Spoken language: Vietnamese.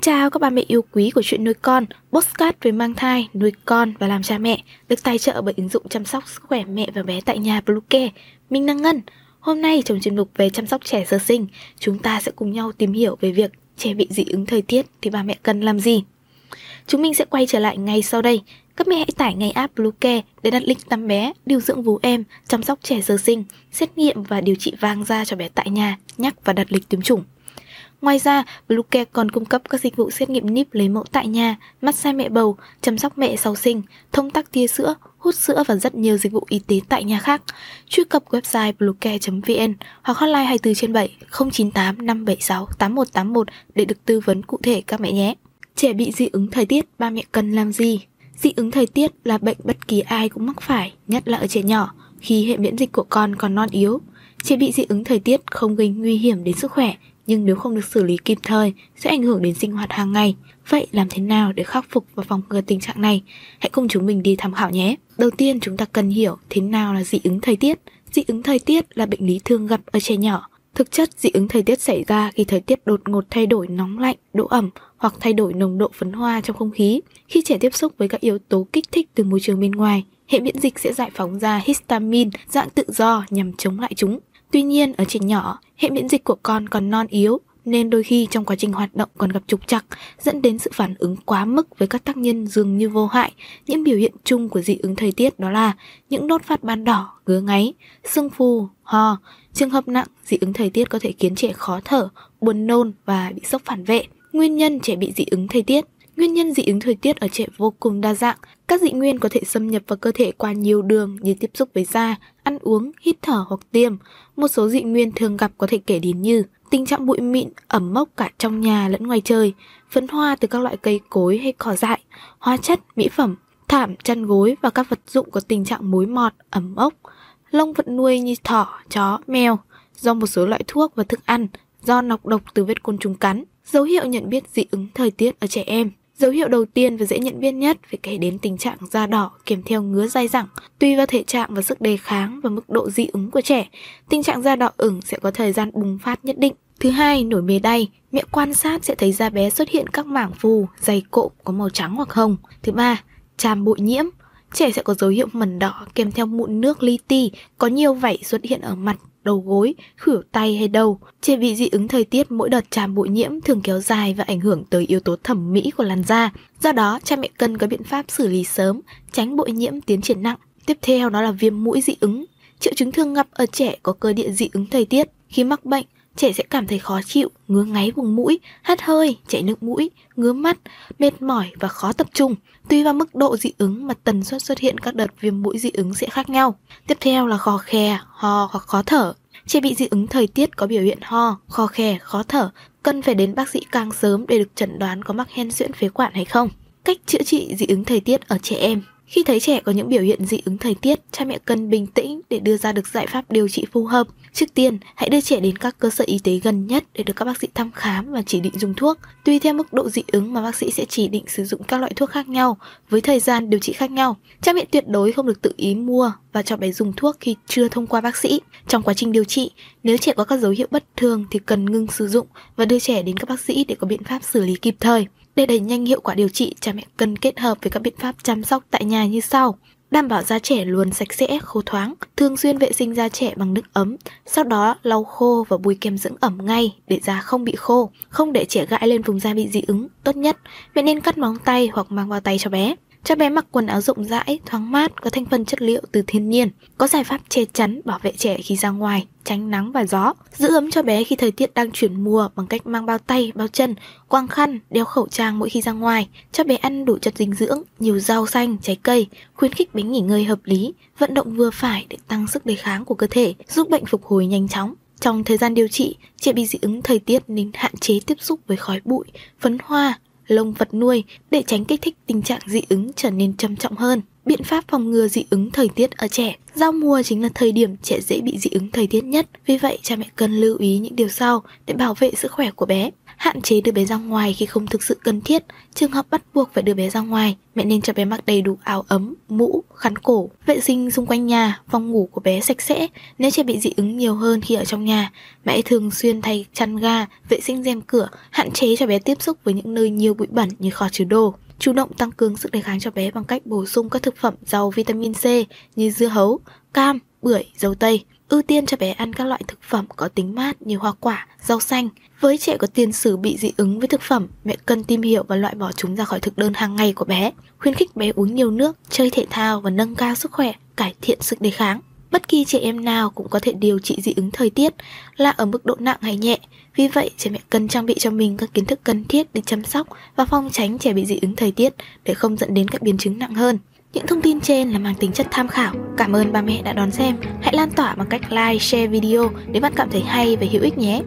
chào các bà mẹ yêu quý của chuyện nuôi con, postcard về mang thai, nuôi con và làm cha mẹ, được tài trợ bởi ứng dụng chăm sóc sức khỏe mẹ và bé tại nhà Bluecare. Mình đang Ngân. Hôm nay trong chuyên mục về chăm sóc trẻ sơ sinh, chúng ta sẽ cùng nhau tìm hiểu về việc trẻ bị dị ứng thời tiết thì bà mẹ cần làm gì. Chúng mình sẽ quay trở lại ngay sau đây. Các mẹ hãy tải ngay app Bluecare để đặt lịch tắm bé, điều dưỡng vú em, chăm sóc trẻ sơ sinh, xét nghiệm và điều trị vang da cho bé tại nhà, nhắc và đặt lịch tiêm chủng. Ngoài ra, Bluecare còn cung cấp các dịch vụ xét nghiệm níp lấy mẫu tại nhà, massage mẹ bầu, chăm sóc mẹ sau sinh, thông tắc tia sữa, hút sữa và rất nhiều dịch vụ y tế tại nhà khác. Truy cập website bluecare.vn hoặc hotline 24 trên 7 098 576 8181 để được tư vấn cụ thể các mẹ nhé. Trẻ bị dị ứng thời tiết, ba mẹ cần làm gì? Dị ứng thời tiết là bệnh bất kỳ ai cũng mắc phải, nhất là ở trẻ nhỏ, khi hệ miễn dịch của con còn non yếu. Trẻ bị dị ứng thời tiết không gây nguy hiểm đến sức khỏe, nhưng nếu không được xử lý kịp thời sẽ ảnh hưởng đến sinh hoạt hàng ngày. Vậy làm thế nào để khắc phục và phòng ngừa tình trạng này? Hãy cùng chúng mình đi tham khảo nhé. Đầu tiên chúng ta cần hiểu thế nào là dị ứng thời tiết. Dị ứng thời tiết là bệnh lý thường gặp ở trẻ nhỏ. Thực chất dị ứng thời tiết xảy ra khi thời tiết đột ngột thay đổi nóng lạnh, độ ẩm hoặc thay đổi nồng độ phấn hoa trong không khí. Khi trẻ tiếp xúc với các yếu tố kích thích từ môi trường bên ngoài, hệ miễn dịch sẽ giải phóng ra histamine dạng tự do nhằm chống lại chúng. Tuy nhiên, ở trẻ nhỏ, hệ miễn dịch của con còn non yếu, nên đôi khi trong quá trình hoạt động còn gặp trục trặc, dẫn đến sự phản ứng quá mức với các tác nhân dường như vô hại. Những biểu hiện chung của dị ứng thời tiết đó là những nốt phát ban đỏ, ngứa ngáy, sưng phù, ho. Trường hợp nặng, dị ứng thời tiết có thể khiến trẻ khó thở, buồn nôn và bị sốc phản vệ. Nguyên nhân trẻ bị dị ứng thời tiết Nguyên nhân dị ứng thời tiết ở trẻ vô cùng đa dạng. Các dị nguyên có thể xâm nhập vào cơ thể qua nhiều đường như tiếp xúc với da, ăn uống, hít thở hoặc tiêm. Một số dị nguyên thường gặp có thể kể đến như tình trạng bụi mịn, ẩm mốc cả trong nhà lẫn ngoài trời, phấn hoa từ các loại cây cối hay cỏ dại, hóa chất, mỹ phẩm, thảm, chăn gối và các vật dụng có tình trạng mối mọt, ẩm mốc, lông vật nuôi như thỏ, chó, mèo, do một số loại thuốc và thức ăn, do nọc độc từ vết côn trùng cắn. Dấu hiệu nhận biết dị ứng thời tiết ở trẻ em Dấu hiệu đầu tiên và dễ nhận biết nhất phải kể đến tình trạng da đỏ kèm theo ngứa dai dẳng. Tùy vào thể trạng và sức đề kháng và mức độ dị ứng của trẻ, tình trạng da đỏ ửng sẽ có thời gian bùng phát nhất định. Thứ hai, nổi mề đay. Mẹ quan sát sẽ thấy da bé xuất hiện các mảng phù, dày cộm có màu trắng hoặc hồng. Thứ ba, tràm bụi nhiễm. Trẻ sẽ có dấu hiệu mẩn đỏ kèm theo mụn nước li ti, có nhiều vảy xuất hiện ở mặt đầu gối, khuỷu tay hay đầu. Trẻ bị dị ứng thời tiết mỗi đợt tràm bụi nhiễm thường kéo dài và ảnh hưởng tới yếu tố thẩm mỹ của làn da. Do đó, cha mẹ cần có biện pháp xử lý sớm, tránh bụi nhiễm tiến triển nặng. Tiếp theo đó là viêm mũi dị ứng. Triệu chứng thường gặp ở trẻ có cơ địa dị ứng thời tiết. Khi mắc bệnh, trẻ sẽ cảm thấy khó chịu, ngứa ngáy vùng mũi, hắt hơi, chảy nước mũi, ngứa mắt, mệt mỏi và khó tập trung. Tùy vào mức độ dị ứng mà tần suất xuất hiện các đợt viêm mũi dị ứng sẽ khác nhau. Tiếp theo là khò khè, ho hoặc khó thở. Trẻ bị dị ứng thời tiết có biểu hiện ho, khò khè, khó thở, cần phải đến bác sĩ càng sớm để được chẩn đoán có mắc hen suyễn phế quản hay không. Cách chữa trị dị ứng thời tiết ở trẻ em khi thấy trẻ có những biểu hiện dị ứng thời tiết, cha mẹ cần bình tĩnh để đưa ra được giải pháp điều trị phù hợp. Trước tiên, hãy đưa trẻ đến các cơ sở y tế gần nhất để được các bác sĩ thăm khám và chỉ định dùng thuốc. Tùy theo mức độ dị ứng mà bác sĩ sẽ chỉ định sử dụng các loại thuốc khác nhau với thời gian điều trị khác nhau. Cha mẹ tuyệt đối không được tự ý mua và cho bé dùng thuốc khi chưa thông qua bác sĩ. Trong quá trình điều trị, nếu trẻ có các dấu hiệu bất thường thì cần ngừng sử dụng và đưa trẻ đến các bác sĩ để có biện pháp xử lý kịp thời. Để đẩy nhanh hiệu quả điều trị, cha mẹ cần kết hợp với các biện pháp chăm sóc tại nhà như sau. Đảm bảo da trẻ luôn sạch sẽ, khô thoáng, thường xuyên vệ sinh da trẻ bằng nước ấm, sau đó lau khô và bôi kem dưỡng ẩm ngay để da không bị khô, không để trẻ gãi lên vùng da bị dị ứng. Tốt nhất, mẹ nên cắt móng tay hoặc mang vào tay cho bé. Cho bé mặc quần áo rộng rãi, thoáng mát, có thành phần chất liệu từ thiên nhiên. Có giải pháp che chắn bảo vệ trẻ khi ra ngoài, tránh nắng và gió. Giữ ấm cho bé khi thời tiết đang chuyển mùa bằng cách mang bao tay, bao chân, quang khăn, đeo khẩu trang mỗi khi ra ngoài. Cho bé ăn đủ chất dinh dưỡng, nhiều rau xanh, trái cây, khuyến khích bé nghỉ ngơi hợp lý, vận động vừa phải để tăng sức đề kháng của cơ thể, giúp bệnh phục hồi nhanh chóng. Trong thời gian điều trị, trẻ bị dị ứng thời tiết nên hạn chế tiếp xúc với khói bụi, phấn hoa, lông vật nuôi để tránh kích thích tình trạng dị ứng trở nên trầm trọng hơn. Biện pháp phòng ngừa dị ứng thời tiết ở trẻ Giao mùa chính là thời điểm trẻ dễ bị dị ứng thời tiết nhất Vì vậy cha mẹ cần lưu ý những điều sau để bảo vệ sức khỏe của bé hạn chế đưa bé ra ngoài khi không thực sự cần thiết. Trường hợp bắt buộc phải đưa bé ra ngoài, mẹ nên cho bé mặc đầy đủ áo ấm, mũ, khăn cổ, vệ sinh xung quanh nhà, phòng ngủ của bé sạch sẽ. Nếu trẻ bị dị ứng nhiều hơn khi ở trong nhà, mẹ thường xuyên thay chăn ga, vệ sinh rèm cửa, hạn chế cho bé tiếp xúc với những nơi nhiều bụi bẩn như kho chứa đồ. Chủ động tăng cường sức đề kháng cho bé bằng cách bổ sung các thực phẩm giàu vitamin C như dưa hấu, cam, bưởi, dâu tây. Ưu tiên cho bé ăn các loại thực phẩm có tính mát như hoa quả, rau xanh. Với trẻ có tiền sử bị dị ứng với thực phẩm, mẹ cần tìm hiểu và loại bỏ chúng ra khỏi thực đơn hàng ngày của bé. Khuyến khích bé uống nhiều nước, chơi thể thao và nâng cao sức khỏe, cải thiện sức đề kháng. Bất kỳ trẻ em nào cũng có thể điều trị dị ứng thời tiết là ở mức độ nặng hay nhẹ. Vì vậy, trẻ mẹ cần trang bị cho mình các kiến thức cần thiết để chăm sóc và phòng tránh trẻ bị dị ứng thời tiết để không dẫn đến các biến chứng nặng hơn. Những thông tin trên là mang tính chất tham khảo. Cảm ơn ba mẹ đã đón xem. Hãy lan tỏa bằng cách like, share video nếu bạn cảm thấy hay và hữu ích nhé.